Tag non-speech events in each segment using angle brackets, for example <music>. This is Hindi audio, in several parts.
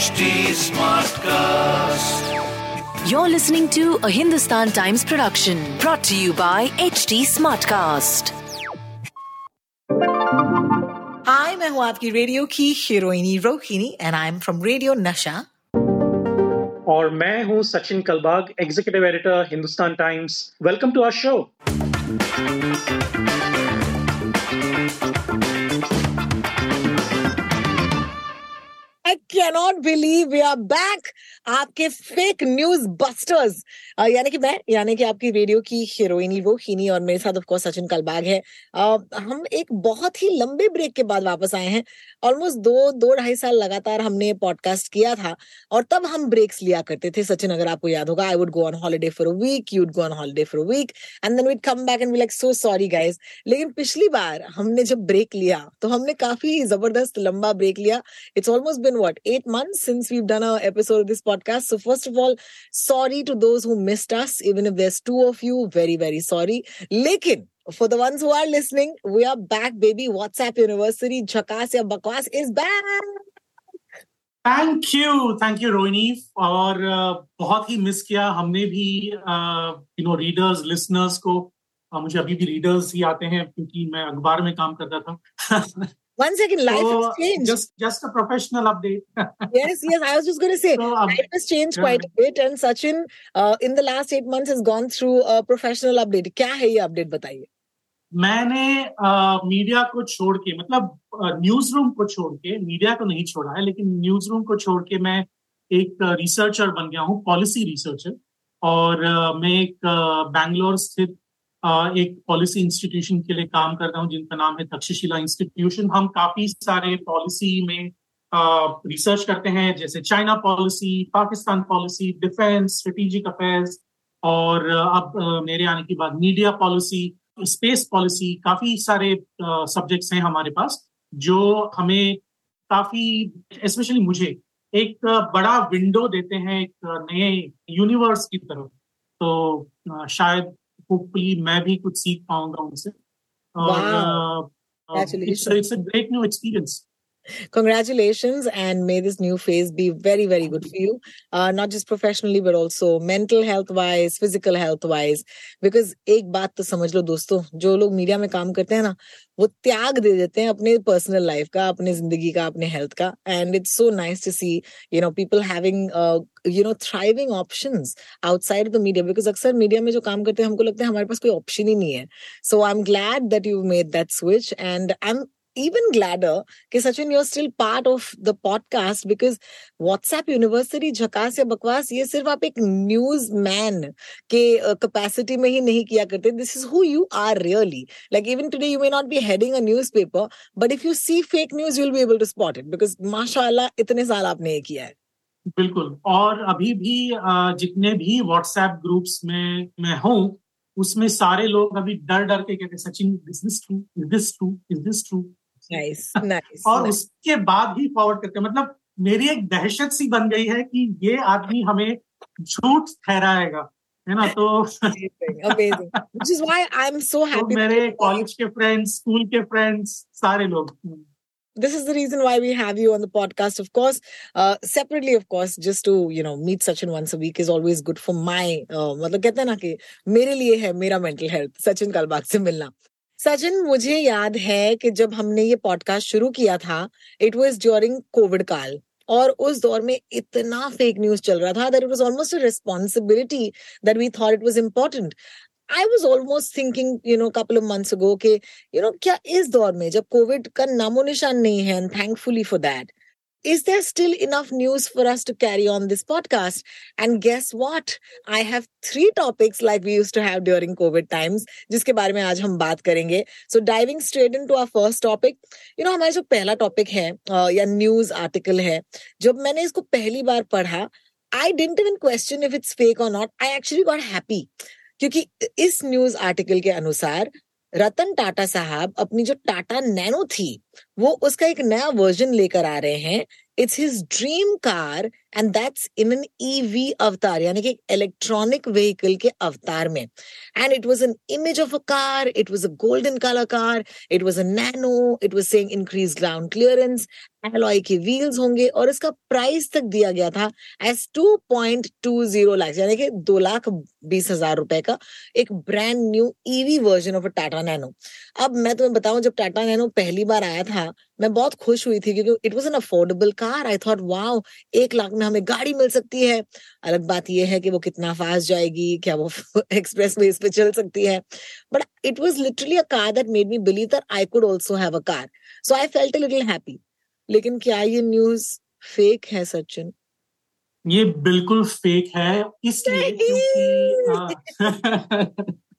HD Smartcast. You're listening to a Hindustan Times production brought to you by HT Smartcast. हाय मैं हूँ आपकी रेडियो की हीरोइनी Rohini and I am from radio Nasha और मैं हूं Sachin Kalbag executive editor Hindustan Times welcome to our show cannot believe we are back आपके फेक न्यूज़ बस्टर्स यानी कि मैं यानी कि आपकी रेडियो की हीरोइनी रोहिणी और मेरे साथ ऑफ़ कोर्स सचिन कलबाग है। अ, हम एक बहुत ही लंबे ब्रेक के बाद वापस आए हैं। ऑलमोस्ट दो दो ढाई साल लगातार हमने पॉडकास्ट किया था और तब हम ब्रेक्स लिया करते थे। सचिन अगर आपको याद होगा I would go on holiday for a week you would go on holiday for a week and then we'd come back and we like so sorry guys लेकिन पिछली बार हमने जब ब्रेक लिया तो हमने काफ़ी ज़बरदस्त लंबा ब्रेक लिया। It's almost been what eight months since we've done a episode of this podcast so first of all sorry to those who missed us even if there's two of you very very sorry lekin for the ones who are listening we are back baby whatsapp university jhakas ya bakwas is back thank you thank you Rohini और uh, बहुत ही मिस किया हमने भी यू नो रीडर्स लिसनर्स को uh, मुझे अभी भी रीडर्स ही आते हैं क्योंकि मैं अखबार में काम करता था <laughs> one second life so, has changed just just a professional update yes yes i was just going to say So, um, life has changed yeah. quite a bit and sachin uh, in the last eight months has gone through a professional update क्या है ये update बताइए मैंने मीडिया को छोड़ के मतलब न्यूज़ रूम को छोड़ के मीडिया को नहीं छोड़ा है लेकिन न्यूज़ रूम को छोड़ के मैं एक रिसर्चर बन गया हूँ पॉलिसी रिसर्चर और मैं एक बैंगलोर स्थित अ, एक पॉलिसी इंस्टीट्यूशन के लिए काम कर रहा हूँ, जिनका नाम है तक्षशिला इंस्टीट्यूशन हम काफ़ी सारे पॉलिसी में रिसर्च करते हैं, जैसे China policy Pakistan policy defence strategic affairs और अब मेरे आने के बाद मीडिया पॉलिसी स्पेस पॉलिसी काफ़ी सारे सब्जेक्ट्स हैं हमारे पास, जो हमें काफ़ी स्पेशली मुझे, एक बड़ा विंडो देते हैं, एक नए यूनिवर्स की तरफ़। तो शायद होपफुली मैं भी कुछ सीख पाऊँगा उनसे। और it's it's a great new experience Congratulations, and may this new phase be very, very good for you. Uh, not just professionally, but also mental health wise, physical health wise. Because एक बात तो समझ लो दोस्तों जो लोग मीडिया में काम करते हैं ना वो त्याग दे देते हैं अपने पर्सनल लाइफ का अपने ज़िंदगी का अपने हेल्थ का and it's so nice to see you know people having you know thriving options outside the media because अक्सर मीडिया में जो काम करते हैं हमको लगता है हमारे पास कोई ऑप्शन ही नहीं है so I am glad that you made that switch and I am even gladder कि Sachin, you're still part of the podcast because WhatsApp University झकास या बकवास ये सिर्फ़ आप एक न्यूज़ मैन के कैपेसिटी में ही नहीं किया करते। This is who you are really like even today you may not be heading a newspaper but if you see fake news you will be able to spot it because माशाल्लाह इतने साल आपने ये किया है। बिल्कुल। और अभी भी जितने भी व्हाट्सएप ग्रुप्स में मैं हूँ, उसमें सारे लोग अभी डर डर के कहते Sachin is this true is this true is this true nice और उसके बाद ही फॉरवर्ड करते हैं मतलब मेरी एक दहशत सी बन गई है कि ये आदमी हमें झूठ ठहराएगा है ना तो, amazing amazing which is why i'm so तो मेरे कॉलेज के फ्रेंड्स स्कूल के फ्रेंड्स सारे लोग this is the reason why we have you on the podcast of course uh, separately of course just to you know meet sachin once a week is always good for my uh, मतलब कहते हैं ना कि मेरे लिए है मेरा मेंटल हेल्थ सचिन कलबाग से मिलना सचिन, मुझे याद है कि जब हमने ये पॉडकास्ट शुरू किया था इट वॉज़ ड्यूरिंग कोविड काल और उस दौर में इतना फेक न्यूज़ चल रहा था that it was almost responsibility that we thought it was important I was almost thinking you know couple of months ago के यू नो क्या इस दौर में जब कोविड का नामो निशान नहीं है and thankfully for that is there still enough news for us to carry on this podcast? And guess what? I have three topics like we used to have during COVID times, जिसके बारे में आज हम बात करेंगे. So diving straight into our first topic, you know हमारा जो पहला टॉपिक है uh, या न्यूज आर्टिकल है, जब मैंने इसको पहली बार पढ़ा, I didn't even question if it's fake or not. I actually got happy. क्योंकि इस न्यूज आर्टिकल के अनुसार रतन टाटा साहब अपनी जो टाटा नैनो थी वो उसका एक नया वर्जन लेकर आ रहे हैं। It's his dream car and that's in an EV अवतार यानी कि इलेक्ट्रॉनिक व्हीकल के अवतार में। And it was an image of a car it was a golden colour car it was a Nano it was saying increase ground clearance alloy के व्हील्स होंगे और इसका प्राइस तक दिया गया था एज 2.20 लाख यानी कि दो लाख बीस हज़ार रुपए का एक brand new EV version of a Tata Nano अब मैं तुम्हें बताऊँ, जब टाटा नैनो पहली बार आया था मैं बहुत खुश हुई थी क्योंकि it was an affordable car I thought wow एक लाख में हमें गाड़ी मिल सकती है। अलग बात यह है कि वो कितना फास्ट जाएगी क्या वो <laughs> एक्सप्रेस वे पे चल सकती है। But it was literally a car that made me believe that I could also have a car so I felt a little happy लेकिन क्या ये न्यूज़ फेक है सचिन? ये बिल्कुल फेक है इसलिए क्योंकि <laughs>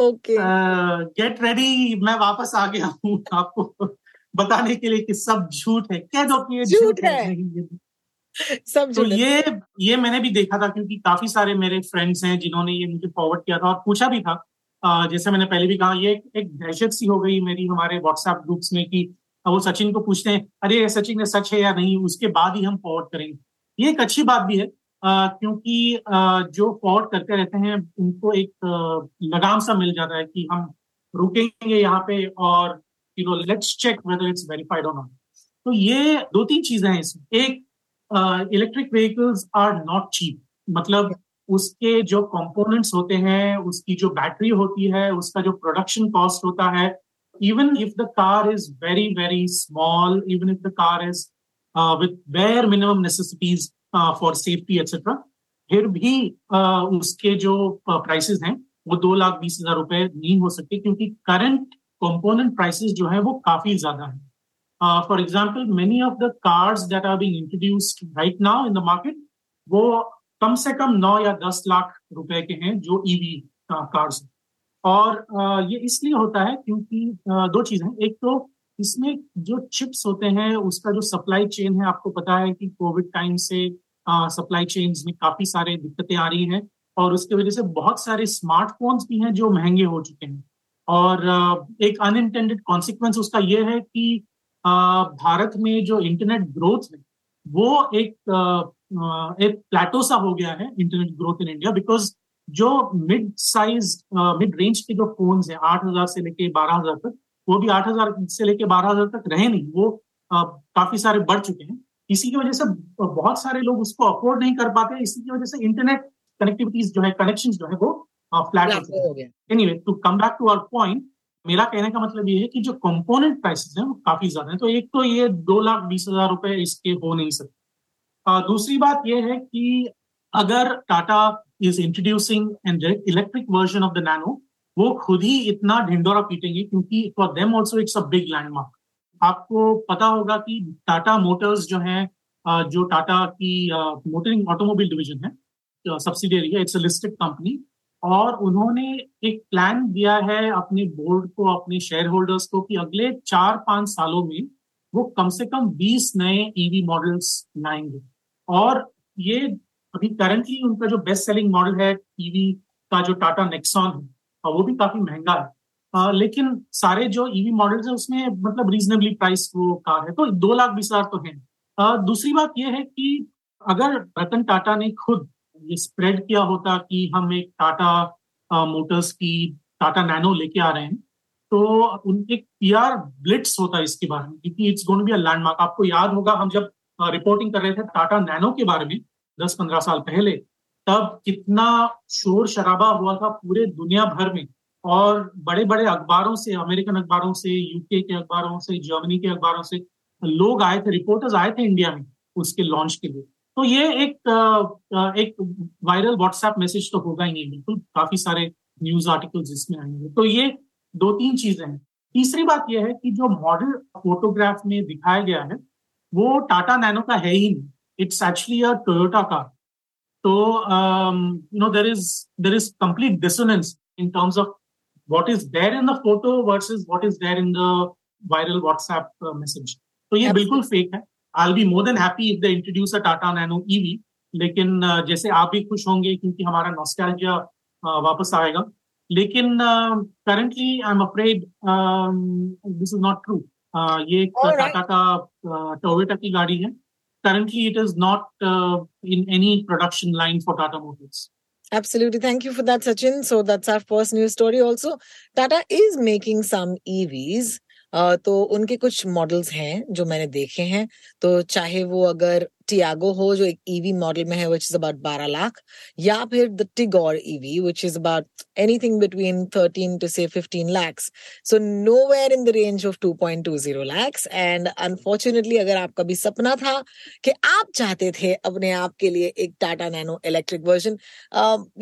ओके गेट रेडी मैं वापस आ गया हूँ आपको बताने के लिए कि सब झूठ है। कह दो कि ये झूठ है, है। सब तो ये ये मैंने भी देखा था क्योंकि काफ़ी सारे मेरे फ्रेंड्स हैं जिन्होंने ये मुझे फॉरवर्ड किया था और पूछा भी था। जैसे मैंने पहले भी कहा ये एक दहशत सी हो गई मेरी हमारे व्हाट्सएप ग्रुप्स में कि वो सचिन को पूछते हैं अरे सचिन ने सच है या नहीं? उसके बाद ही हम फॉरवर्ड करेंगे। ये एक अच्छी बात भी है। क्योंकि जो फॉरवर्ड करते रहते हैं उनको एक लगाम सा मिल जाता है कि हम रुकेंगे यहाँ पे और you know let's check whether it's verified not तो ये दो तीन चीज़ें हैं इसमें। एक electric vehicles are not cheap मतलब उसके जो कंपोनेंट्स होते हैं उसकी जो बैटरी होती है उसका जो प्रोडक्शन कॉस्ट होता है if the car is very very small even if the car is uh, with bare minimum necessities uh, safety etcetera फिर भी uh, उसके जो प्राइसेस हैं वो दो लाख बीस हज़ार रुपए नहीं हो सकते क्योंकि करंट कंपोनेंट प्राइसेस जो है वो काफ़ी ज़्यादा है। For example many of the cars that are being introduced right now in the market वो कम से कम नौ या दस लाख रुपए के हैं जो ईवी कार्स हैं। और ये इसलिए होता है क्योंकि दो चीज़ें एक तो इसमें जो चिप्स होते हैं उसका जो सप्लाई चेन है आपको पता है कि कोविड टाइम से सप्लाई चेन में काफ़ी सारे दिक्कतें आ रही हैं और उसकी वजह से बहुत सारे स्मार्टफोन्स भी हैं जो महँगे हो चुके हैं। और एक अनइंटेंडेड कॉन्सिक्वेंस उसका यह है कि भारत में जो इंटरनेट ग्रोथ है, वो एक एक प्लेटो सा हो गया है internet growth in India because जो मिड साइज़ मिड रेंज के जो फ़ोन है, आठ हज़ार से लेके बारह हज़ार तक, वो भी आठ हज़ार से लेके बारह हज़ार तक रहे नहीं, वो काफ़ी सारे बढ़ चुके हैं। इसी की वजह से बहुत सारे लोग उसको अफोर्ड नहीं कर पाते इसी की वजह से इंटरनेट कनेक्टिविटीज जो है कनेक्शन जो है वो फ्लैट हो गए। Anyway to come back to our point मेरा कहने का मतलब ये है कि जो कंपोनेंट प्राइसेस हैं वो काफ़ी ज़्यादा है। तो एक तो ये दो लाख बीस हज़ार रुपए इसके हो नहीं सकते। दूसरी बात ये है कि अगर Tata is introducing an electric version of the Nano वो खुद ही इतना ढिंडोरा पीटेंगे क्योंकि for them also it's a big landmark आपको पता होगा कि टाटा मोटर्स जो है जो टाटा की मोटरिंग ऑटोमोबाइल डिवीज़न है सब्सिडियरी है इट्स लिस्टेड कंपनी और उन्होंने एक प्लान दिया है अपने बोर्ड को, अपने शेयर होल्डर्स को कि अगले चार पाँच सालों में वो कम से कम 20 नए ईवी मॉडल्स लाएँगे। और ये अभी करंटली उनका जो बेस्ट सेलिंग मॉडल है ईवी का जो टाटा नेक्सॉन है वो भी काफ़ी महँगा है। आ, लेकिन सारे जो ईवी मॉडल्स है उसमें मतलब रीजनेबली प्राइस वो कार है तो दो लाख बीस हज़ार तो है। आ, दूसरी बात यह है कि अगर रतन टाटा ने खुद ये स्प्रेड किया होता कि हम एक टाटा मोटर्स की टाटा नैनो लेके आ रहे हैं तो उनके पीआर ब्लिट्स होता है इसके बारे में क्योंकि it's going be a landmark आपको याद होगा हम जब रिपोर्टिंग कर रहे थे टाटा नैनो के बारे में दस पंद्रह साल पहले तब कितना शोर शराबा हुआ था पूरे दुनिया भर में। और बड़े बड़े अखबारों से अमेरिकन अखबारों से यूके के अखबारों से जर्मनी के अखबारों से लोग आए थे रिपोर्टर्स आए थे इंडिया में उसके लॉन्च के लिए। तो ये एक एक वायरल व्हाट्सएप मैसेज तो होगा ही नहीं बिल्कुल काफ़ी सारे न्यूज़ आर्टिकल्स इसमें आएँगे तो ये दो तीन चीज़ें हैं। तीसरी बात यह है कि जो मॉडल फोटोग्राफ में दिखाया गया है वो टाटा नैनो का है ही नहीं। It's a Toyota car. So um, you know there is there is complete dissonance in terms of what is there in the photo versus what is there in the viral WhatsApp uh, message. तो ये बिल्कुल फेक है I be more than happy if they introduce a Tata Nano EV लेकिन uh, जैसे आप भी खुश होंगे क्योंकि हमारा नॉस्टैल्जिया uh, वापस आएगा लेकिन currently I am afraid this is not true ये एक टाटा का टोयोटा की गाड़ी है currently it is not uh, in any production line for Tata Motors. Absolutely. Thank you for that, Sachin. So that's our first news story. Also, Tata is making some EVs. Uh, तो उनके कुछ मॉडल्स हैं जो मैंने देखे हैं तो चाहे वो अगर टियागो हो जो एक ईवी मॉडल में है विच इज़ अबाउट बारह लाख, या फिर the Tigor EV which is about anything between thirteen to से fifteen lakhs so nowhere in the range of two point two zero lakhs and unfortunately अगर आपका भी सपना था कि आप चाहते थे अपने आप के लिए एक Tata Nano electric version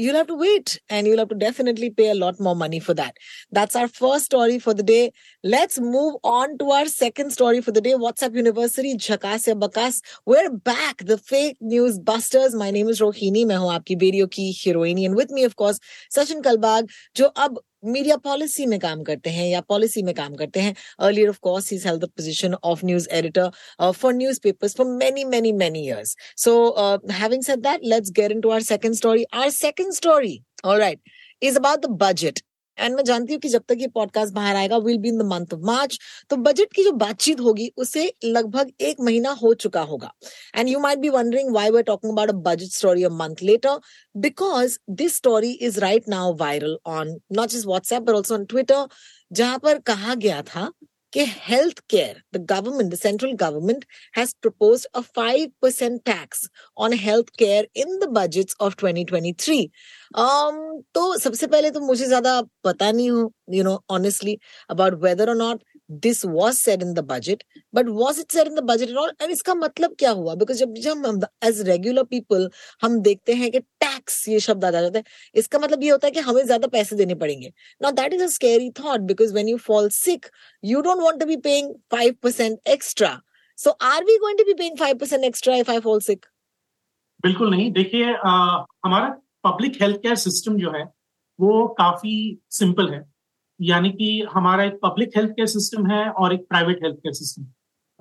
you have to wait and you have to definitely pay a lot more money for that that's our first story for the day let's move on to our second story for the day WhatsApp university झकास या बकास where back, the fake news busters. My name is Rohini. मैं हूँ आपकी बेरियो की हीरोइनी and with me of course Sachin Kalbag जो अब मीडिया पॉलिसी में काम करते हैं या पॉलिसी में काम करते हैं. Earlier of course he held the position of news editor for newspapers for many many many years so having said that let's get into our second story our second story alright is about the budget and मैं जानती हूँ कि जब तक ये पॉडकास्ट बाहर आएगा will be in the month of March तो बजट की जो बातचीत होगी, उसे लगभग एक महीना हो चुका होगा। And you might be wondering why we're talking about a budget story a month later because this story is right now viral on not just WhatsApp but also on Twitter जहाँ पर कहा गया था कि health care the government the central government has proposed a 5% tax on health care in the budgets of 2023 um तो सबसे पहले तो मुझे ज़्यादा पता नहीं हो you know honestly about whether और not this was said in the budget but was it said in the budget and all and इसका मतलब क्या हुआ? बिकॉज़ जब जब हम एज रेगुलर पीपल हम देखते हैं कि टैक्स ये शब्द आ जाता है, इसका मतलब ये होता है कि हमें ज़्यादा पैसे देने पड़ेंगे। Not that is a thought because when you fall sick you don't want to be paying five percent extra so are we going to be paying five percent extra if I fall sick बिल्कुल नहीं। देखिए हमारा पब्लिक हेल्थ केयर सिस्टम जो है, वो काफ़ी सिंपल है। यानी कि हमारा एक पब्लिक हेल्थ केयर सिस्टम है और एक प्राइवेट हेल्थ केयर सिस्टम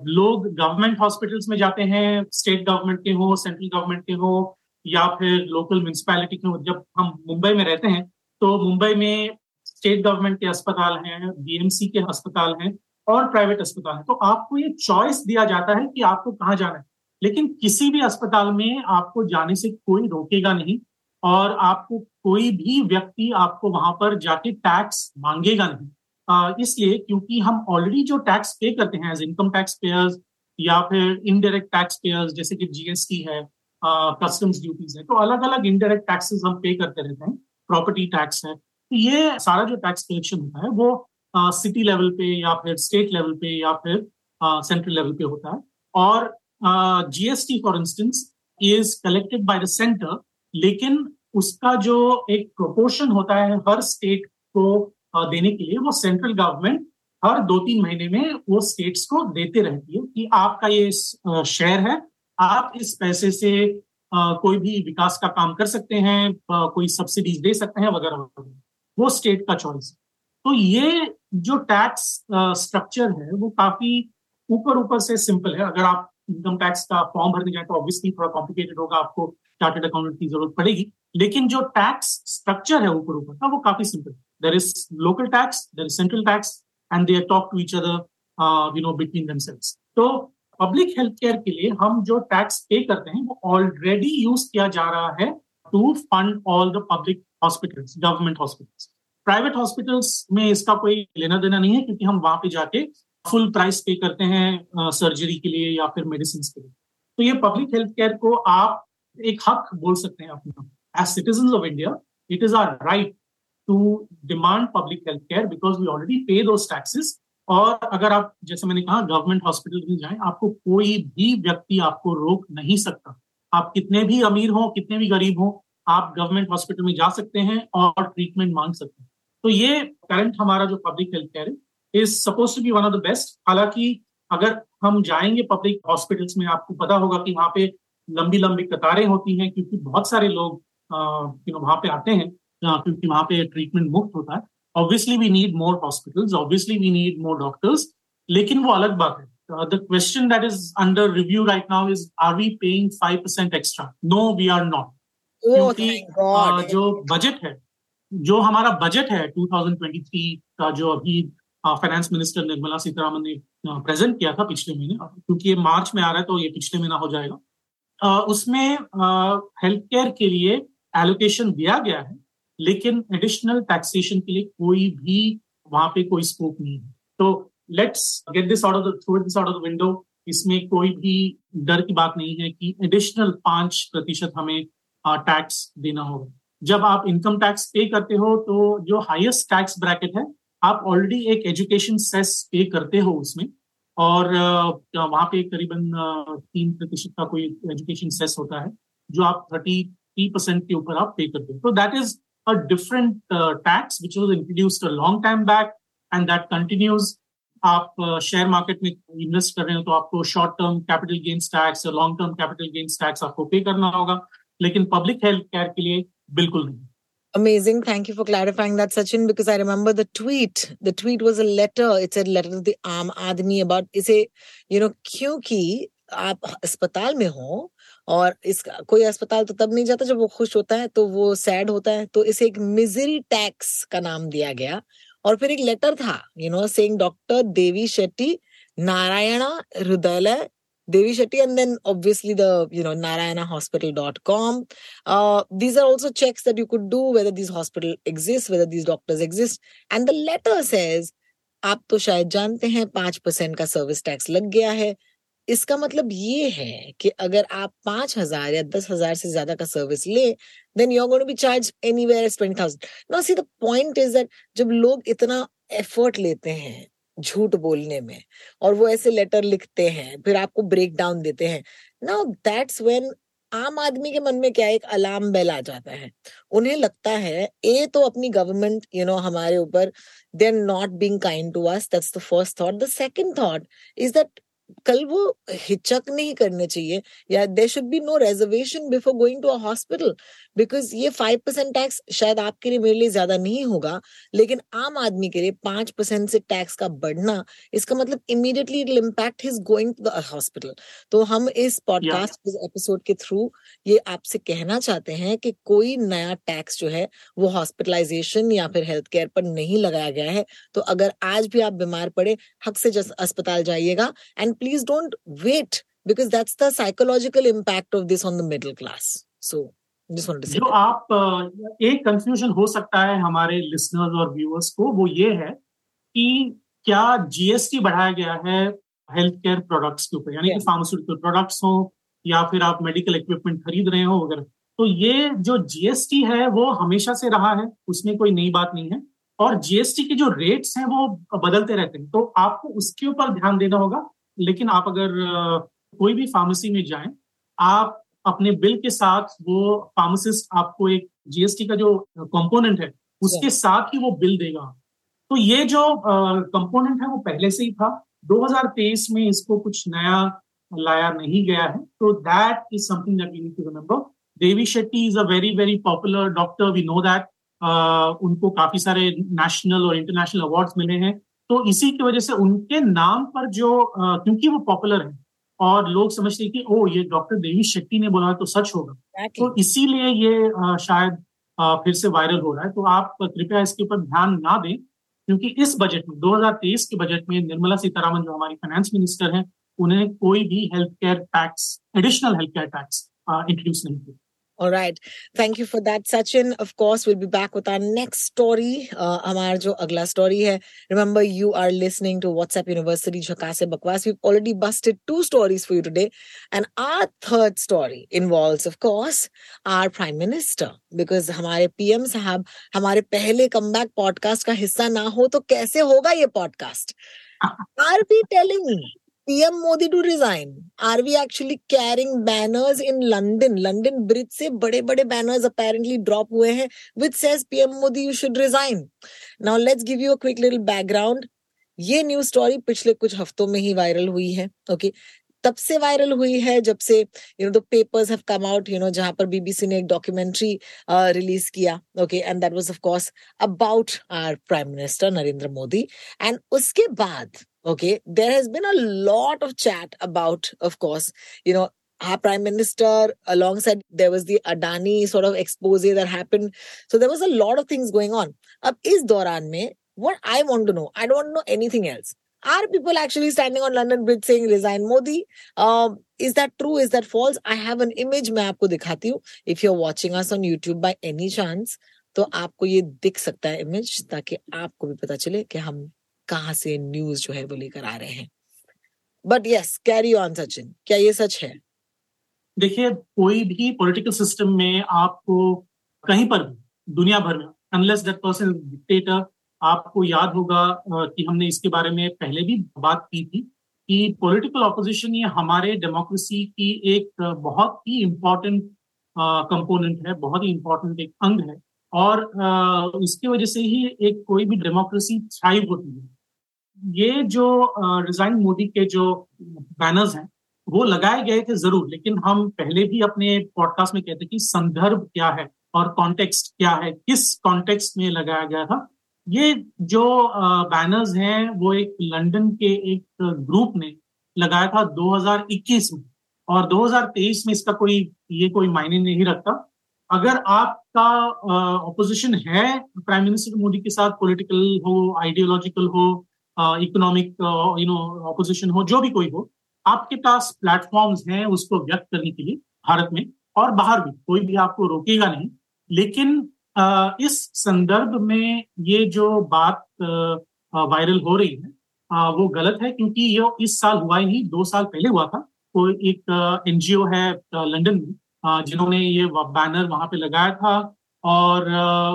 लोग गवर्नमेंट हॉस्पिटल्स में जाते हैं स्टेट गवर्नमेंट के हो सेंट्रल गवर्नमेंट के हो, या फिर लोकल म्यूनिसपैलिटी के हो। जब हम मुंबई में रहते हैं तो मुंबई में स्टेट गवर्नमेंट के अस्पताल हैं बीएमसी के अस्पताल हैं और प्राइवेट अस्पताल हैं। तो आपको ये चॉइस दिया जाता है कि आपको कहाँ जाना है। लेकिन किसी भी अस्पताल में आपको जाने से कोई रोकेगा नहीं। और आपको कोई भी व्यक्ति आपको वहाँ पर जाके टैक्स मांगेगा नहीं। इसलिए क्योंकि हम ऑलरेडी जो टैक्स पे करते हैं एज इनकम टैक्स पेयर्स या फिर इनडायरेक्ट टैक्स पेयर्स जैसे कि जीएसटी है कस्टम्स ड्यूटीज़ है तो अलग अलग इनडायरेक्ट टैक्सेस हम पे करते रहते हैं प्रॉपर्टी टैक्स है। तो ये सारा जो टैक्स कलेक्शन होता है, वो सिटी लेवल पे या फिर स्टेट लेवल पे या फिर सेंट्रल लेवल पे होता है। और GST for instance is collected by the centre लेकिन उसका जो एक प्रोपोर्शन होता है हर स्टेट को देने के लिए, वो सेंट्रल गवर्नमेंट हर दो तीन महीने में वो स्टेट्स को देते रहती है कि आपका ये शेयर है। आप इस पैसे से कोई भी विकास का काम कर सकते हैं कोई सब्सिडीज दे सकते हैं वगैरह वगैरह। वो स्टेट का चॉइस तो ये जो टैक्स स्ट्रक्चर है, वो काफ़ी ऊपर ऊपर से सिंपल है। अगर आप इनकम टैक्स का फॉर्म भरने जाए तो ऑब्वियसली थोड़ा कॉम्प्लिकेटेड होगा आपको। चार्टेड अकाउंटेंट की ज़रूरत पड़ेगी। लेकिन जो टैक्स स्ट्रक्चर है ऊपर ऊपर का वो काफ़ी simple there is local tax there is central tax and they talk to each other you know between themselves तो पब्लिक हेल्थ केयर के लिए हम जो टैक्स पे करते हैं वो ऑलरेडी यूज़ किया जा रहा है to fund all the public hospitals government hospitals private hospitals में इसका कोई लेना देना नहीं है क्योंकि हम वहाँ पे जाके फुल प्राइस पे करते हैं सर्जरी uh, के लिए या फिर मेडिसिन के लिए। तो ये पब्लिक हेल्थ केयर को आप एक हक बोल सकते हैं अपना। As citizen of India it is our right to demand public health care because we already pay two taxes और अगर आप, जैसे मैंने कहा गवर्नमेंट हॉस्पिटल में जाएँ, आपको कोई भी व्यक्ति आपको रोक नहीं सकता। आप कितने भी अमीर हो, कितने भी गरीब हो, आप गवर्नमेंट हॉस्पिटल में जा सकते हैं और ट्रीटमेंट मांग सकते हैं। तो ये करंट हमारा जो पब्लिक हेल्थ केयर है is suppose to be one of the best हालाँकि अगर हम जाएँगे पब्लिक हॉस्पिटल्स में, आपको पता होगा कि वहाँ पे लंबी लंबी कतारें होती हैं क्योंकि बहुत सारे लोग यू नो वहाँ पे आते हैं क्योंकि वहाँ पे ट्रीटमेंट मुफ़्त होता है। Obviously we need more hospitals obviously we need more doctors लेकिन वो अलग बात है। The question that is under review right now is are we paying five percent extra no we are not क्योंकि uh, जो बजट है जो हमारा बजट है 2023 का जो अभी फाइनेंस मिनिस्टर निर्मला सीतारामन ने प्रेजेंट किया था पिछले महीने क्योंकि ये मार्च में आ रहा है तो ये पिछले महीना हो जाएगा। उसमें हेल्थ केयर के लिए एलोकेशन दिया गया है, लेकिन एडिशनल टैक्सेशन के लिए कोई भी वहाँ पे कोई स्कोप नहीं है। तो let's get this off throw this off window इसमें कोई भी डर की बात नहीं है कि एडिशनल पाँच प्रतिशत हमें टैक्स देना होगा। जब आप इनकम टैक्स पे करते हो तो जो हाईएस्ट टैक्स ब्रैकेट है, आप ऑलरेडी एक एजुकेशन सेस पे करते हो उसमें। और वहाँ पे करीबन तीन प्रतिशत का कोई एजुकेशन सेस होता है, जो आप थर्टी थ्री परसेंट के ऊपर आप पे करते हो। तो that is a different tax which was introduced a long time back and that continues आप शेयर मार्केट में इन्वेस्ट कर रहे हो तो आपको short term capital gains tax long term capital gains tax आपको पे करना होगा, लेकिन पब्लिक हेल्थ केयर के लिए बिल्कुल नहीं। Amazing. Thank you for clarifying that, Sachin, because I remember the tweet. The tweet was a letter. It said letter to the Aam Admi about इसे, you know, क्योंकि आप अस्पताल में हो और इसका कोई अस्पताल तो तब नहीं जाता जब वो खुश होता है तो वो सैड होता है तो इसे एक मिजरी टैक्स का नाम दिया गया और फिर एक लेटर था you know saying doctor Devi Shetty Narayana Hridaya Devi Shetty, and then obviously the you know narayanahospital.com. Uh, these are also checks that you could do whether these hospital exists, whether these doctors exist. And the letter says, आप तो शायद जानते हैं पाँच परसेंट का सर्विस टैक्स लग गया है इसका मतलब ये है कि अगर आप पाँच हज़ार या दस हज़ार से ज़्यादा का सर्विस ले then you going be charge anywhere as twenty thousand no see the point is that जब लोग इतना एफर्ट लेते हैं झूठ बोलने में और वो ऐसे लेटर लिखते हैं, फिर आपको ब्रेक डाउन देते हैं। ना दैट्स वेन आम आदमी के मन में क्या एक अलार्म बेल आ जाता है। उन्हें लगता है, ए तो अपनी गवर्नमेंट यू नो हमारे ऊपर they are not being kind to us that's the first thought the second thought is that कल वो हिचक नहीं करने चाहिए या there should be no reservation before going to a hospital because ये फाइव परसेंट टैक्स शायद आपके लिए मेरे लिए ज़्यादा नहीं होगा लेकिन आम आदमी के लिए पाँच परसेंट से टैक्स का बढ़ना इसका मतलब immediately it impact his going to the hospital तो हम इस पॉडकास्ट yeah. एपिसोड के थ्रू ये आपसे कहना चाहते हैं कि कोई नया टैक्स जो है वो हॉस्पिटलाइजेशन या फिर हेल्थ केयर पर नहीं लगाया गया है तो अगर आज भी आप बीमार पड़े हक से अस्पताल जाइएगा and please don't wait because that's the psychological impact of this on the middle class. So just wanted to say. जो आप एक कंफ्यूजन हो सकता है हमारे लिसनर्स और व्यूअर्स को वो ये है कि क्या जीएसटी बढ़ाया गया है हेल्थ केयर प्रोडक्ट्स के ऊपर? यानी कि फार्मास्यूटिकल प्रोडक्ट्स हो या फिर आप मेडिकल इक्विपमेंट खरीद रहे हो वगैरह। तो ये जो जीएसटी है वो हमेशा से रहा है उसमें कोई नई बात नहीं है। और जीएसटी के जो रेट्स हैं वो बदलते रहते हैं। तो आपको उसके ऊपर ध्यान देना होगा। लेकिन आप अगर कोई भी फार्मेसी में जाएँ आप अपने बिल के साथ वो फार्मासिस्ट आपको एक जीएसटी का जो कंपोनेंट है उसके साथ ही वो बिल देगा। तो ये जो कंपोनेंट है वो पहले से ही था। 2023 में इसको कुछ नया लाया नहीं गया है। तो that is something that we need to remember Devi Shetty is a very very popular doctor we know that उनको काफ़ी सारे नेशनल और इंटरनेशनल अवार्ड्स मिले हैं। तो इसी की वजह से उनके नाम पर जो क्योंकि वो पॉपुलर है और लोग समझते हैं कि ओ ये डॉक्टर देवी शेट्टी ने बोला तो सच होगा। तो इसीलिए ये शायद फिर से वायरल हो रहा है। तो आप कृपया इसके ऊपर ध्यान ना दें क्योंकि इस बजट में 2023 के बजट में निर्मला सीतारामन जो हमारी फाइनेंस मिनिस्टर हैं उन्हें कोई भी health care tax additional health care tax introduce नहीं किया। All right. Thank you for that, Sachin. Of course, we'll be back with our next story. Uh, हमारा जो अगला story है. Remember, you are listening to WhatsApp University Jhakase Bakwas. We've already busted two stories for you today. And our third story involves, of course, our Prime Minister. Because हमारे PM साहब हमारे पहले comeback podcast का हिस्सा ना हो तो कैसे होगा ये podcast? <laughs> Are we telling PM Modi to resign are we actually carrying banners in London London Bridge से बड़े बड़े बैनर्स अपेरेंटली ड्रॉप हुए हैं which says PM Modi you should resign now let's give you a little background ये न्यूज़ स्टोरी पिछले कुछ हफ्तों में ही वायरल हुई है ओके okay? तब से वायरल हुई है जब से you know the papers have come out you know जहाँ पर बीबीसी ने एक डॉक्यूमेंट्री रिलीज़ किया okay and that was of course about our prime minister Narendra Modi and उसके बाद okay there has been a lot of chat about of course you know our prime minister alongside there was the adani sort of expose that happened so there was a lot of things going on अब इस दौरान में what I want to know. I don't want to know anything else. Are people actually standing on London Bridge saying resign Modi? Um, is that true? Is that false? I have an image मैं आपको दिखाती हूँ. If you're watching us on YouTube by any chance, तो आपको ये दिख सकता है इमेज ताकि आपको भी पता चले कि हम कहाँ से न्यूज़ जो है वो लेकर आ रहे हैं। But yes carry on Sachin. क्या ये सच है? देखिए, कोई भी पॉलिटिकल सिस्टम में आपको कहीं पर दुनिया भर में अनलेस दैट पर्सन डिक्टेटर आपको याद होगा कि हमने इसके बारे में पहले भी बात की थी कि पॉलिटिकल ऑपोजिशन ये हमारे डेमोक्रेसी की एक बहुत ही इम्पोर्टेंट कंपोनेंट है, बहुत ही इम्पोर्टेंट एक अंग है। और इसकी वजह से ही एक कोई भी डेमोक्रेसी थ्राइव होती है। ये जो रिजाइन मोदी के जो बैनर्स हैं, वो लगाए गए थे ज़रूर, लेकिन हम पहले भी अपने पॉडकास्ट में कहते कि संदर्भ क्या है और कॉन्टेक्स्ट क्या है, किस कॉन्टेक्स्ट में लगाया गया था। ये जो बैनर्स हैं, वो एक लंदन के एक ग्रुप ने लगाया था 2021 में। और 2023 में इसका कोई, ये कोई मायने नहीं रखता। अगर आपका ऑपोजिशन है प्राइम मिनिस्टर मोदी के साथ पॉलिटिकल हो आइडियोलॉजिकल हो इकोनॉमिक यू नो ऑपोजिशन हो, जो भी कोई हो, आपके पास प्लेटफॉर्म्स हैं उसको व्यक्त करने के लिए, भारत में, और बाहर भी, कोई भी आपको रोकेगा नहीं। लेकिन इस संदर्भ में ये जो बात वायरल हो रही है वो गलत है, क्योंकि ये इस साल हुआ ही नहीं, दो साल पहले हुआ था। कोई एक एनजीओ है लंदन में जिन्होंने ये बैनर वहाँ पे लगाया था और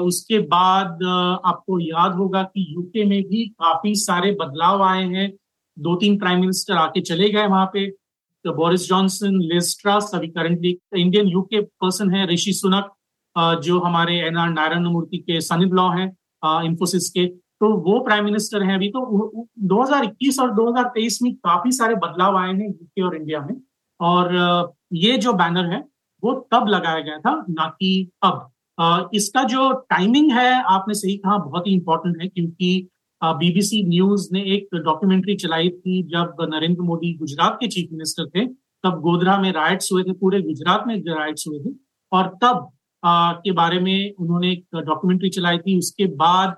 उसके बाद आपको याद होगा कि यूके में भी काफ़ी सारे बदलाव आए हैं। दो तीन प्राइम मिनिस्टर आके चले गए वहाँ पे। तो बोरिस जॉनसन लिस्ट्रास अभी करंटली इंडियन यूके पर्सन है। ऋषि सुनक जो हमारे एन आर नारायण मूर्ति के सन लॉ हैं इंफोसिस के। तो वो प्राइम मिनिस्टर हैं अभी। तो 2021 और 2023 में काफ़ी सारे बदलाव आए हैं यूके और इंडिया में। और ये जो बैनर है, वो तब लगाया गया था, ना कि अब। इसका जो टाइमिंग है आपने सही कहा बहुत ही इंपॉर्टेंट है क्योंकि बीबीसी न्यूज़ ने एक डॉक्यूमेंट्री चलाई थी जब नरेंद्र मोदी गुजरात के चीफ मिनिस्टर थे तब गोधरा में राइट्स हुए थे पूरे गुजरात में राइट्स हुए थे और तब आ, के बारे में उन्होंने एक डॉक्यूमेंट्री चलाई थी उसके बाद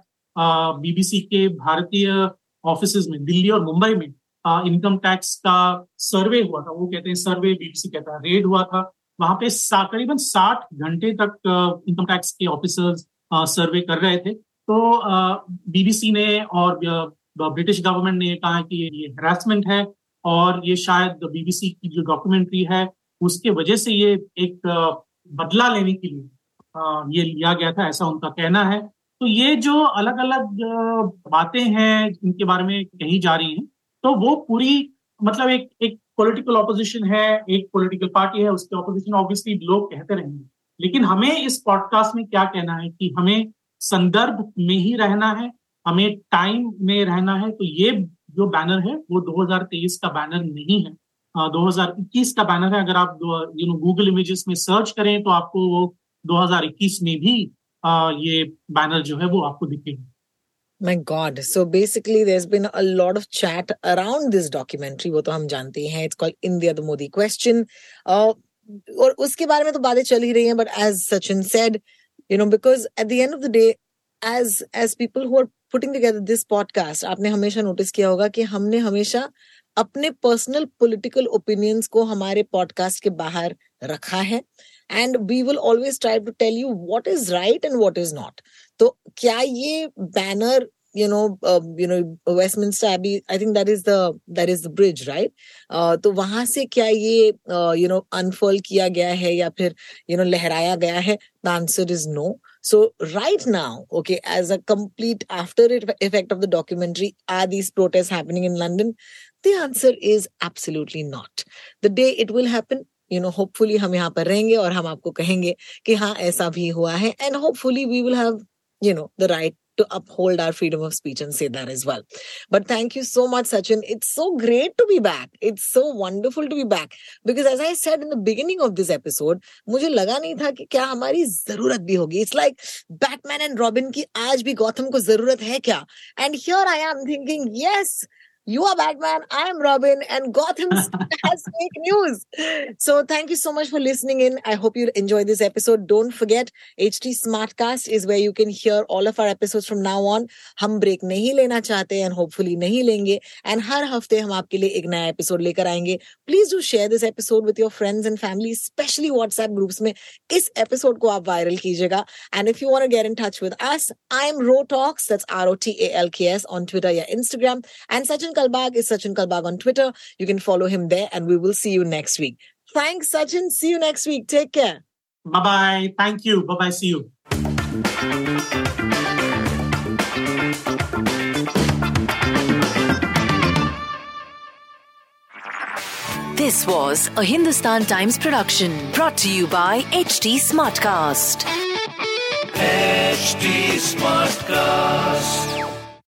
बीबीसी के भारतीय ऑफ़िस में दिल्ली और मुंबई में इनकम टैक्स का सर्वे हुआ था वो कहते हैं सर्वे बीबीसी कहता है रेड हुआ था वहाँ पे करीबन साठ घंटे तक इनकम टैक्स के ऑफिसर्स सर्वे कर रहे थे। तो बीबीसी ने और ब्रिटिश गवर्नमेंट ने कहा कि ये हेरासमेंट है और ये शायद बीबीसी की जो डॉक्यूमेंट्री है, उसके वजह से ये एक बदला लेने के लिए ये लिया गया था, ऐसा उनका कहना है। तो ये जो अलग अलग बातें हैं, इनके बारे में कही जा रही हैं तो वो पूरी मतलब एक एक पॉलिटिकल ऑपोजिशन है एक पॉलिटिकल पार्टी है उसके ऑपोजिशन ऑब्वियसली लोग कहते रहेंगे। लेकिन हमें इस पॉडकास्ट में क्या कहना है कि हमें संदर्भ में ही रहना है हमें टाइम में रहना है तो ये जो बैनर है वो 2023 का बैनर नहीं है। हज़ार इक्कीस का बैनर है अगर आप यू नो गूगल इमेजेस में सर्च करें तो आपको वो 2021 में भी आ, ये बैनर जो है वो आपको दिखेगा। My God. So basically, there's been a lot of chat around this documentary. वो तो हम जानते हैं. It's called India the Modi question. Uh, और उसके बारे में तो बातें चल ही रही हैं. But as Sachin said, you know, because at the end of the day, as as people who are putting together this podcast, आपने हमेशा नोटिस किया होगा कि हमने हमेशा अपने पर्सनल पॉलिटिकल ओपिनियंस को हमारे पॉडकास्ट के बाहर रखा है And we will always try to tell you what is right and what is not तो क्या ये banner you know uh, you know westminster abbey i think that is the that is the bridge right uh, तो वहां से क्या ये you know unfurl किया गया है या फिर you know लहराया गया है the answer is no so right now okay as a complete after effect of the documentary are these protests happening in london The answer is absolutely not. The day it will happen, you know, hopefully हम यहाँ पर रहेंगे और हम आपको कहेंगे कि हाँ ऐसा भी हुआ है and hopefully we will have, you know, the right to uphold our freedom of speech and say that as well. But thank you so much, Sachin. It's so great to be back. It's so wonderful to be back. Because as I said in the beginning of this episode, मुझे लगा नहीं था कि क्या हमारी ज़रूरत भी होगी. It's like Batman and Robin की आज भी गौतम को ज़रूरत है क्या? And here I am thinking, yes, You are Batman, I am Robin, and Gotham has <laughs> fake news. So thank you so much for listening in. I hope you enjoyed this episode. Don't forget, HT Smartcast is where you can hear all of our episodes from now on. हम break नहीं लेना चाहते and hopefully नहीं लेंगे. And हर हफ्ते हम आपके लिए एक नया episode लेकर आएंगे. Please do share this episode with your friends and family, especially WhatsApp groups में. इस episode को आप viral कीजिएगा. And if you want to get in touch with us, I'm Ro Talks. That's R-O-T-A-L-K-S on Twitter या Instagram. And Sachin Kalbag is Sachin Kalbag on Twitter. You can follow him there and we will see you next week. Thanks, Sachin. See you next week. Take care. Bye bye. Thank you. Bye bye. See you. This was a Hindustan Times production brought to you by HT Smartcast. HT Smartcast.